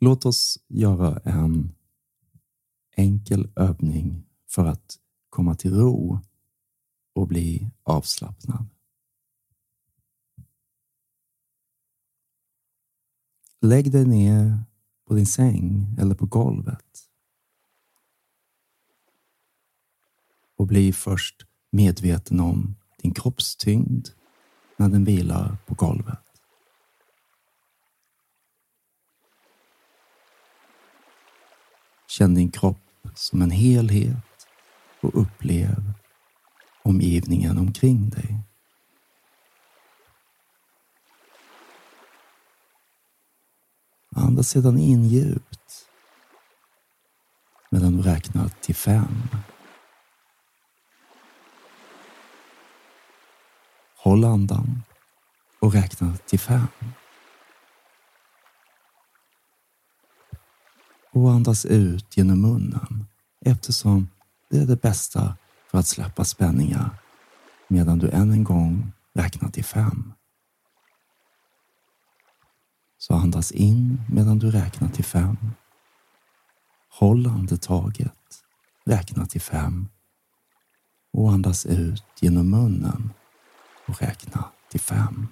Låt oss göra en enkel övning för att komma till ro och bli avslappnad. Lägg dig ner på din säng eller på golvet. Och bli först medveten om din kroppstyngd när den vilar på golvet. Känn din kropp som en helhet och upplev omgivningen omkring dig. Andas sedan in djupt medan du räknar till fem. Håll andan och räkna till fem. Och andas ut genom munnen eftersom det är det bästa för att släppa spänningar medan du än en gång räknar till fem. Så andas in medan du räknar till fem. Håll andetaget, räkna till fem och andas ut genom munnen och räkna till fem.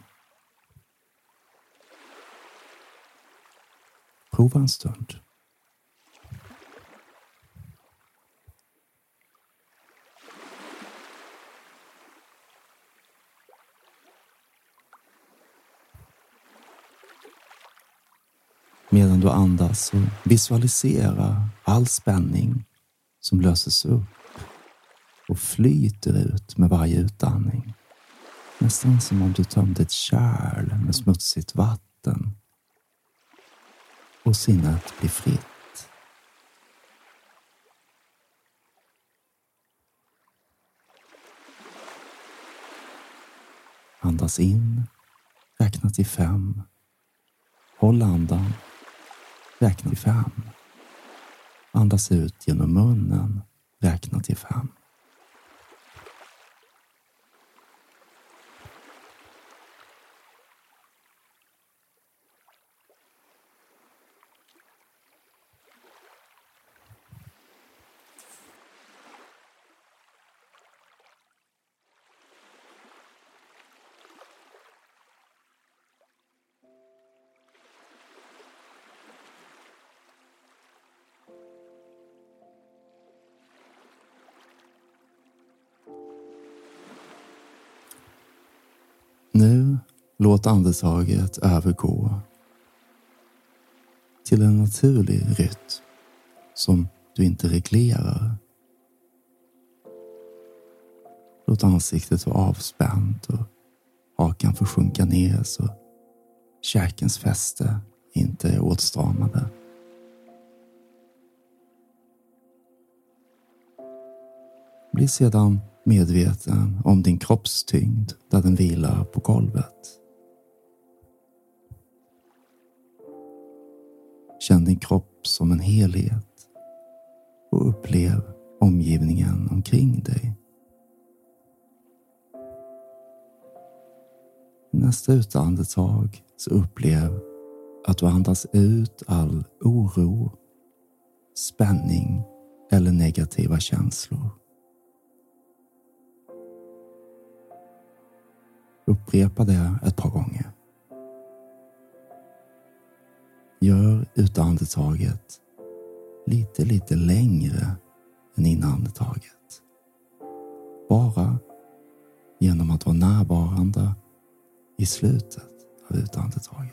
Prova en stund. Medan du andas och visualisera all spänning som löses upp och flyter ut med varje utandning. Nästan som om du tömde ett kärl med smutsigt vatten. Och sinnet blir fritt. Andas in, räkna till fem. Håll andan, räkna till fem. Andas ut genom munnen, räkna till fem. Låt andetaget övergå till en naturlig rytm som du inte reglerar. Låt ansiktet vara avspänt och hakan få sjunka ner så käkens fäste inte är åtstramade. Bli sedan medveten om din kroppstyngd där den vilar på golvet. Känn din kropp som en helhet och upplev omgivningen omkring dig. I nästa utandetag så upplev att du andas ut all oro, spänning eller negativa känslor. Upprepa det ett par gånger. Gör utandetaget lite, lite längre än inandetaget. Bara genom att vara närvarande i slutet av utandetaget.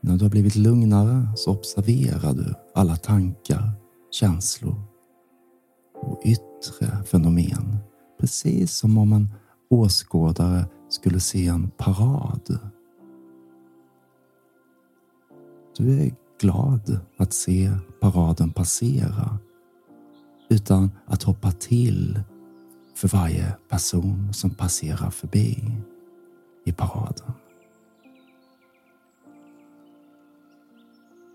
När du har blivit lugnare så observerar du alla tankar, känslor och yttre fenomen. Precis som om en åskådare skulle se en parad. Du är glad att se paraden passera utan att hoppa till för varje person som passerar förbi i paraden.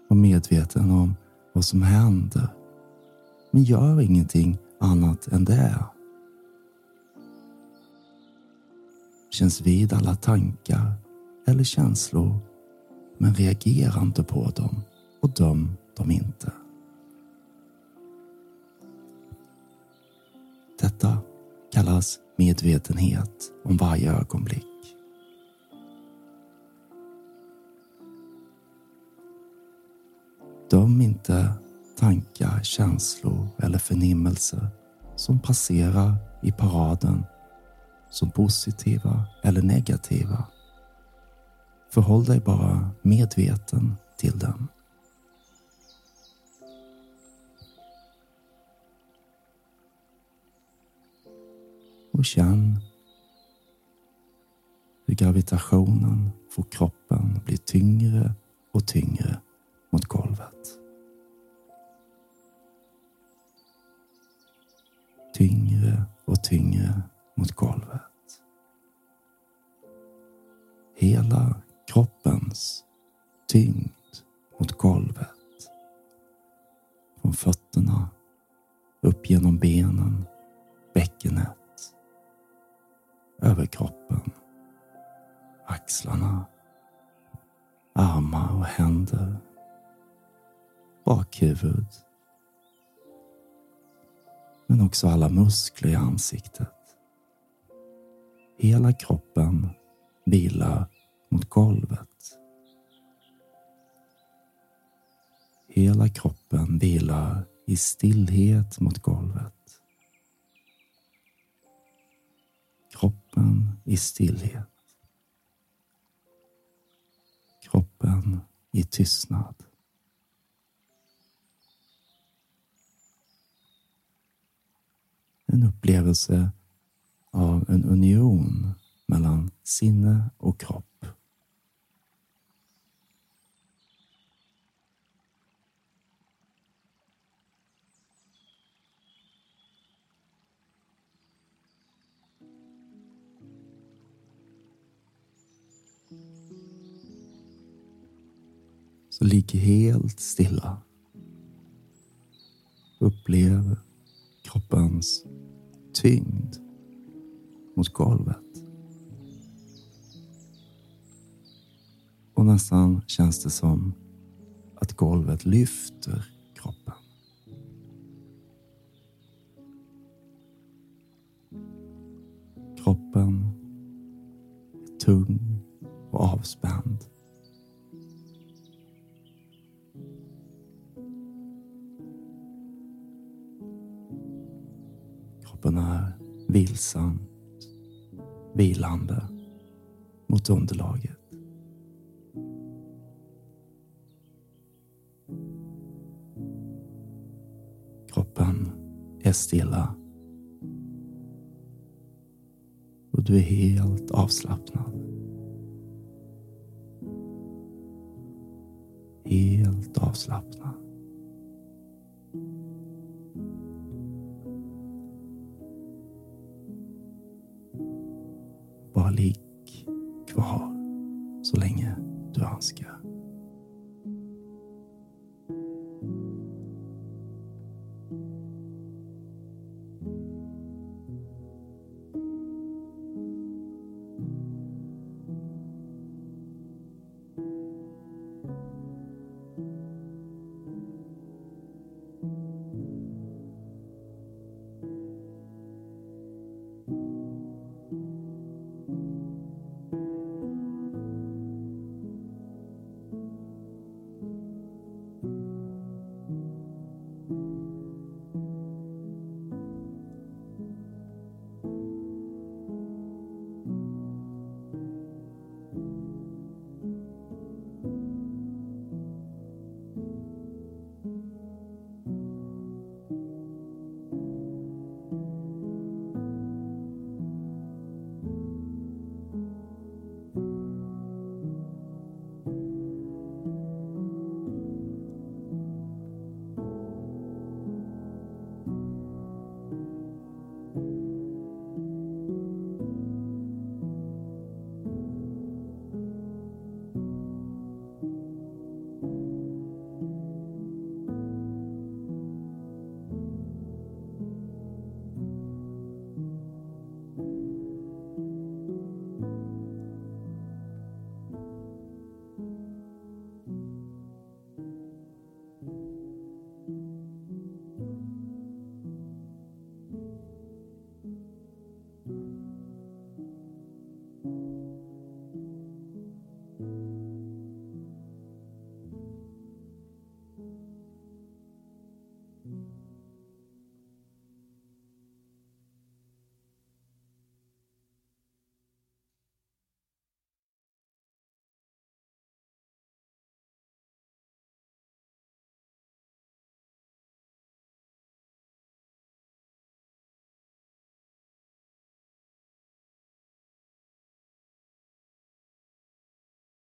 Var medveten om vad som händer men gör ingenting annat än det. Känns vid alla tankar eller känslor men reagera inte på dem och döm dem inte. Detta kallas medvetenhet om varje ögonblick. Döm inte tankar, känslor eller förnimmelser som passerar i paraden som positiva eller negativa. Förhåll dig bara medveten till dem. Och känn hur gravitationen får kroppen bli tyngre och tyngre mot golvet. Mot golvet. Hela kroppens tyngd mot golvet. Från fötterna upp genom benen, bäckenet, över kroppen, axlarna, armar och händer, bakhuvud, men också alla muskler i ansiktet. Hela kroppen vilar mot golvet. Hela kroppen vilar i stillhet mot golvet. Kroppen i stillhet. Kroppen i tystnad. En upplevelse av en union mellan sinne och kropp. Så ligg helt stilla. Upplev kroppens tyngd mot golvet. Och nästan känns det som att golvet lyfter kroppen. Kroppen är tung och avspänd. Kroppen är vilsam vilande mot underlaget. Kroppen är stilla och du är helt avslappnad. Helt avslappnad. Ligg kvar så länge du önskar.